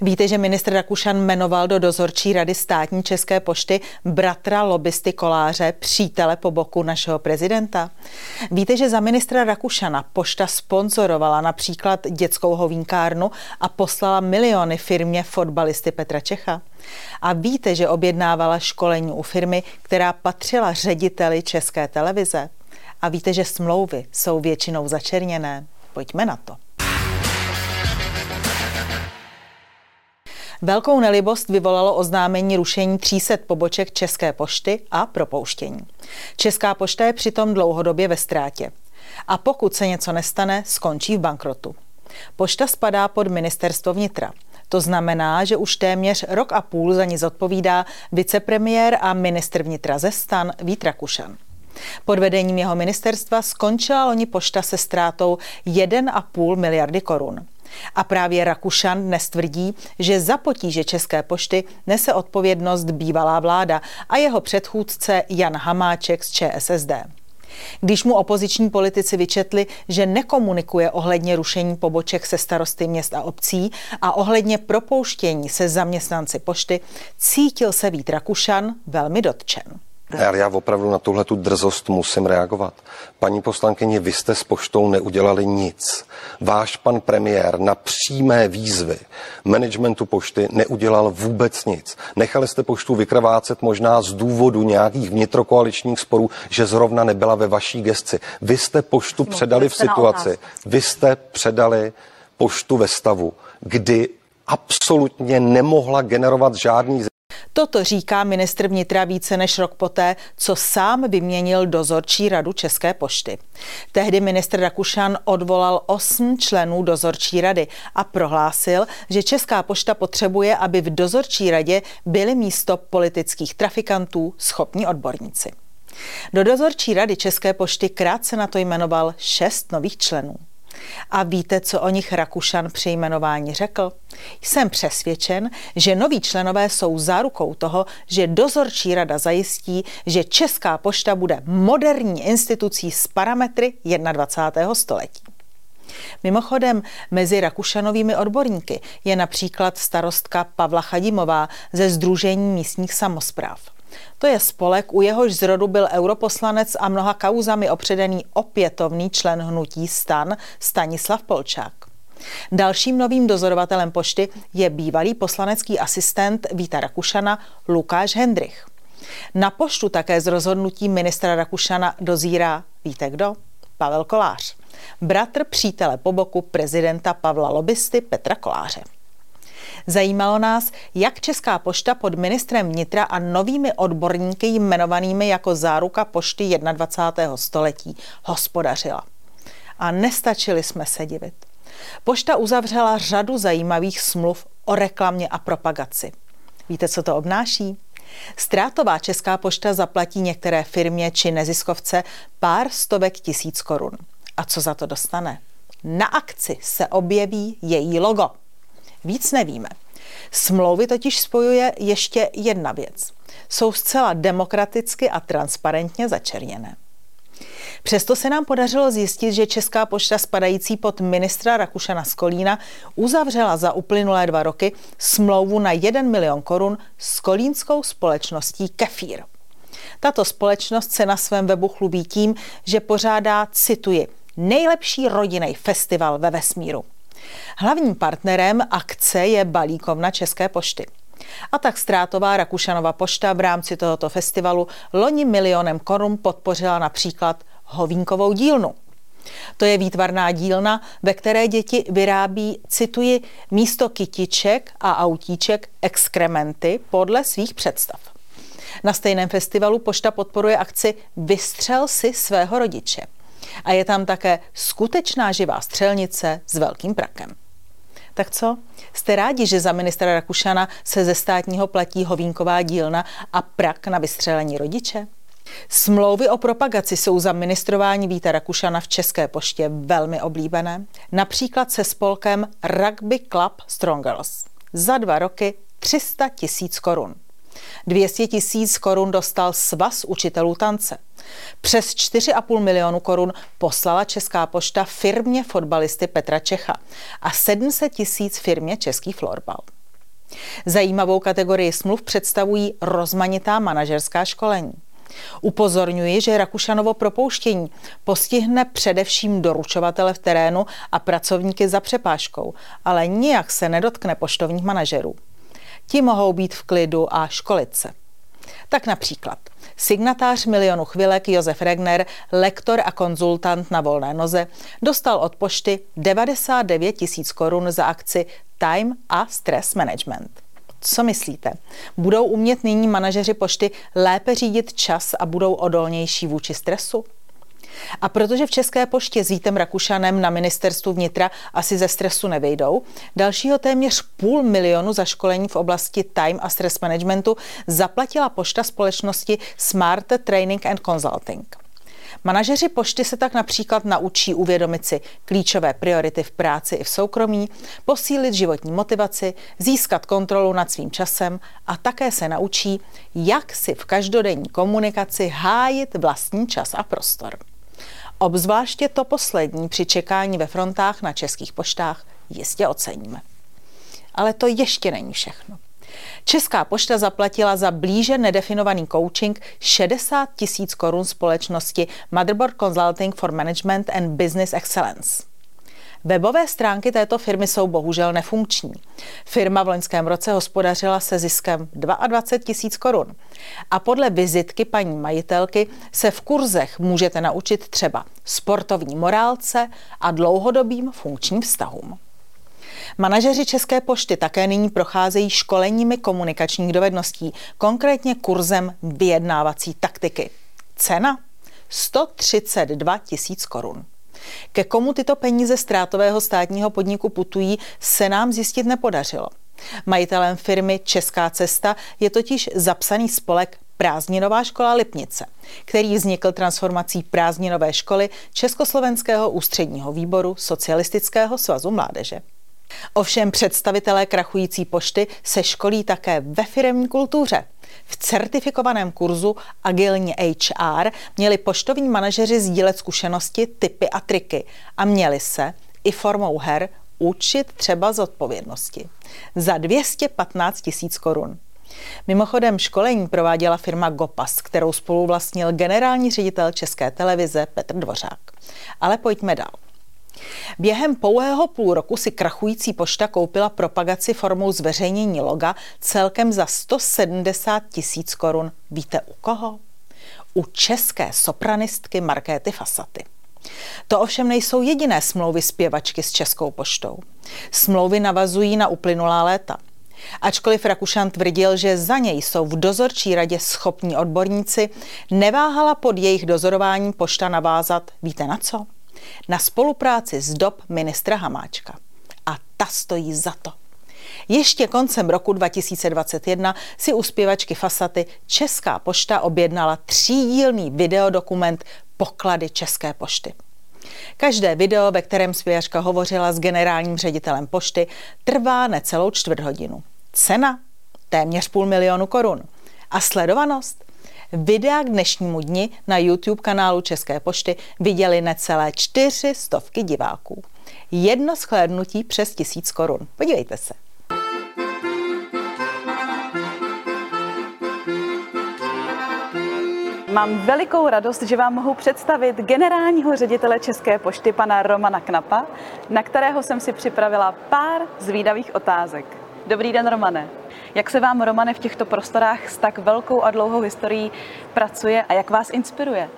Víte, že ministr Rakušan jmenoval do dozorčí rady státní České pošty bratra lobbysty Koláře, přítele po boku našeho prezidenta? Víte, že za ministra Rakušana pošta sponzorovala například dětskou hovínkárnu a poslala miliony firmě fotbalisty Petra Čecha? A víte, že objednávala školení u firmy, která patřila řediteli České televize? A víte, že smlouvy jsou většinou začerněné? Pojďme na to. Velkou nelibost vyvolalo oznámení rušení 300 poboček České pošty a propouštění. Česká pošta je přitom dlouhodobě ve ztrátě. A pokud se něco nestane, skončí v bankrotu. Pošta spadá pod ministerstvo vnitra. To znamená, že už téměř rok a půl za ní zodpovídá vicepremiér a ministr vnitra ze stan Vít Rakušan. Pod vedením jeho ministerstva skončila loni pošta se ztrátou 1,5 miliardy korun. A právě Rakušan dnes tvrdí, že za potíže České pošty nese odpovědnost bývalá vláda a jeho předchůdce Jan Hamáček z ČSSD. Když mu opoziční politici vyčetli, že nekomunikuje ohledně rušení poboček se starosty měst a obcí a ohledně propouštění se zaměstnanci pošty, cítil se Vít Rakušan velmi dotčen. Ale já opravdu na tuhle tu drzost musím reagovat. Paní poslankyně, vy jste s poštou neudělali nic. Váš pan premiér na přímé výzvy managementu pošty neudělal vůbec nic. Nechali jste poštu vykrvácet možná z důvodu nějakých vnitrokoaličních sporů, že zrovna nebyla ve vaší gesci. Vy jste poštu no, předali v situaci, vy jste předali poštu ve stavu, kdy absolutně nemohla generovat žádný Toto říká ministr vnitra více než rok poté, co sám vyměnil dozorčí radu České pošty. Tehdy ministr Rakušan odvolal osm členů dozorčí rady a prohlásil, že Česká pošta potřebuje, aby v dozorčí radě byly místo politických trafikantů schopní odborníci. Do dozorčí rady České pošty krátce na to jmenoval šest nových členů. A víte, co o nich Rakušan při jmenování řekl? Jsem přesvědčen, že noví členové jsou zárukou toho, že dozorčí rada zajistí, že Česká pošta bude moderní institucí s parametry 21. století. Mimochodem, mezi Rakušanovými odborníky je například starostka Pavla Chadimová ze Združení místních samozpráv. To je spolek, u jehož zrodu byl europoslanec a mnoha kauzami opředený opětovný člen hnutí stan Stanislav Polčák. Dalším novým dozorovatelem pošty je bývalý poslanecký asistent Víta Rakušana Lukáš Hendrich. Na poštu také z rozhodnutí ministra Rakušana dozírá, víte kdo? Pavel Kolář. Bratr přítele po boku prezidenta Pavla Lobisty Petra Koláře. Zajímalo nás, jak Česká pošta pod ministrem vnitra a novými odborníky jmenovanými jako záruka pošty 21. století hospodařila. A nestačili jsme se divit. Pošta uzavřela řadu zajímavých smluv o reklamě a propagaci. Víte, co to obnáší? Ztrátová Česká pošta zaplatí některé firmě či neziskovce pár stovek tisíc korun. A co za to dostane? Na akci se objeví její logo. Víc nevíme. Smlouvy totiž spojuje ještě jedna věc. Jsou zcela demokraticky a transparentně začerněné. Přesto se nám podařilo zjistit, že Česká pošta spadající pod ministra Rakušana Skolína uzavřela za uplynulé dva roky smlouvu na 1 milion korun s kolínskou společností Kefír. Tato společnost se na svém webu chlubí tím, že pořádá, cituji, nejlepší rodinný festival ve vesmíru. Hlavním partnerem akce je balíkovna České pošty. A tak ztrátová Rakušanova pošta v rámci tohoto festivalu loni milionem korun podpořila například Hovínkovou dílnu. To je výtvarná dílna, ve které děti vyrábí, cituji, místo kytiček a autíček exkrementy podle svých představ. Na stejném festivalu pošta podporuje akci Vystřel si svého rodiče. A je tam také skutečná živá střelnice s velkým prakem. Tak co? Jste rádi, že za ministra Rakušana se ze státního platí hovínková dílna a prak na vystřelení rodiče? Smlouvy o propagaci jsou za ministrování Víta Rakušana v České poště velmi oblíbené, například se spolkem Rugby Club Strongers. Za dva roky 300 tisíc korun. 200 tisíc korun dostal svaz učitelů tance. Přes 4,5 milionu korun poslala Česká pošta firmě fotbalisty Petra Čecha a 700 tisíc firmě Český florbal. Zajímavou kategorii smluv představují rozmanitá manažerská školení. Upozorňuji, že Rakušanovo propouštění postihne především doručovatele v terénu a pracovníky za přepážkou, ale nijak se nedotkne poštovních manažerů. Ti mohou být v klidu a školit se. Tak například signatář milionu chvilek Josef Regner, lektor a konzultant na volné noze, dostal od pošty 99 tisíc korun za akci Time a Stress Management. Co myslíte? Budou umět nyní manažeři pošty lépe řídit čas a budou odolnější vůči stresu? A protože v České poště s Vítem Rakušanem na ministerstvu vnitra asi ze stresu nevejdou, dalšího téměř půl milionu za školení v oblasti time a stress managementu zaplatila pošta společnosti Smart Training and Consulting. Manažeři pošty se tak například naučí uvědomit si klíčové priority v práci i v soukromí, posílit životní motivaci, získat kontrolu nad svým časem a také se naučí, jak si v každodenní komunikaci hájit vlastní čas a prostor. Obzvláště to poslední při čekání ve frontách na českých poštách jistě oceníme. Ale to ještě není všechno. Česká pošta zaplatila za blíže nedefinovaný coaching 60 tisíc korun společnosti Motherboard Consulting for Management and Business Excellence. Webové stránky této firmy jsou bohužel nefunkční. Firma v loňském roce hospodařila se ziskem 22 tisíc korun. A podle vizitky paní majitelky se v kurzech můžete naučit třeba sportovní morálce a dlouhodobým funkčním vztahům. Manažeři České pošty také nyní procházejí školeními komunikačních dovedností, konkrétně kurzem vyjednávací taktiky. Cena? 132 tisíc korun. Ke komu tyto peníze ztrátového státního podniku putují, se nám zjistit nepodařilo. Majitelem firmy Česká cesta je totiž zapsaný spolek Prázdninová škola Lipnice, který vznikl transformací prázdninové školy Československého ústředního výboru Socialistického svazu mládeže. Ovšem představitelé krachující pošty se školí také ve firemní kultuře. V certifikovaném kurzu Agilní HR měli poštovní manažeři sdílet zkušenosti, typy a triky a měli se i formou her učit třeba z odpovědnosti. Za 215 tisíc korun. Mimochodem školení prováděla firma Gopas, kterou spolu vlastnil generální ředitel České televize Petr Dvořák. Ale pojďme dál. Během pouhého půl roku si krachující pošta koupila propagaci formou zveřejnění loga celkem za 170 tisíc korun. Víte u koho? U české sopranistky Markéty Fasaty. To ovšem nejsou jediné smlouvy zpěvačky s Českou poštou. Smlouvy navazují na uplynulá léta. Ačkoliv Rakušan tvrdil, že za něj jsou v dozorčí radě schopní odborníci, neváhala pod jejich dozorováním pošta navázat, víte na co? Na spolupráci s DOB ministra Hamáčka. A ta stojí za to. Ještě koncem roku 2021 si u zpěvačky Fasaty Česká pošta objednala třídílný videodokument Poklady České pošty. Každé video, ve kterém zpěvačka hovořila s generálním ředitelem pošty, trvá necelou čtvrt hodinu. Cena? Téměř půl milionu korun. A sledovanost? Videa k dnešnímu dni na YouTube kanálu České pošty viděli necelé čtyři stovky diváků. Jedno schlédnutí přes tisíc korun. Podívejte se. Mám velikou radost, že vám mohu představit generálního ředitele České pošty, pana Romana Knapa, na kterého jsem si připravila pár zvídavých otázek. Dobrý den, Romane. Jak se vám, Romane, v těchto prostorách s tak velkou a dlouhou historií pracuje a jak vás inspiruje?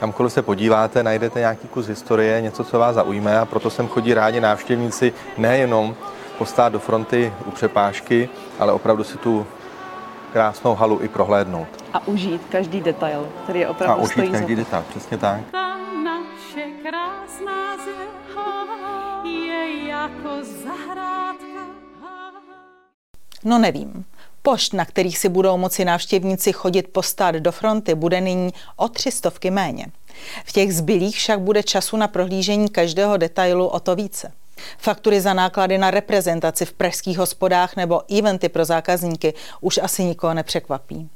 Kamkoliv se podíváte, najdete nějaký kus historie, něco, co vás zaujme a proto sem chodí rádi návštěvníci nejenom postát do fronty u přepážky, ale opravdu si tu krásnou halu i prohlédnout. A užít každý detail, který je opravdu A užít každý detail, přesně tak. Ta naše krásná zem je jako zahrádka No nevím. Pošt, na kterých si budou moci návštěvníci chodit postát do fronty, bude nyní o tři stovky méně. V těch zbylých však bude času na prohlížení každého detailu o to více. Faktury za náklady na reprezentaci v pražských hospodách nebo eventy pro zákazníky už asi nikoho nepřekvapí.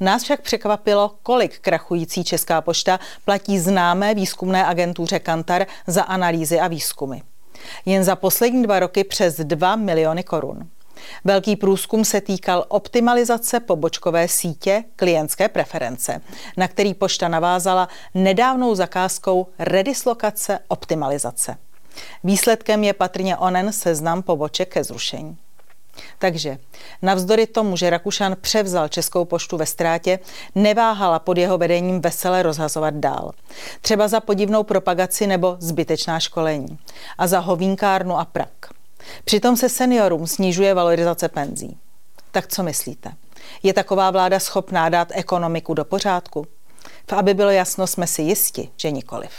Nás však překvapilo, kolik krachující Česká pošta platí známé výzkumné agentuře Kantar za analýzy a výzkumy. Jen za poslední dva roky přes 2 miliony korun. Velký průzkum se týkal optimalizace pobočkové sítě klientské preference, na který pošta navázala nedávnou zakázkou redislokace optimalizace. Výsledkem je patrně onen seznam poboček ke zrušení. Takže navzdory tomu, že Rakušan převzal Českou poštu ve ztrátě, neváhala pod jeho vedením veselé rozhazovat dál. Třeba za podivnou propagaci nebo zbytečná školení. A za hovínkárnu a prak. Přitom se seniorům snižuje valorizace penzí. Tak co myslíte? Je taková vláda schopná dát ekonomiku do pořádku? V aby bylo jasno, jsme si jisti, že nikoliv.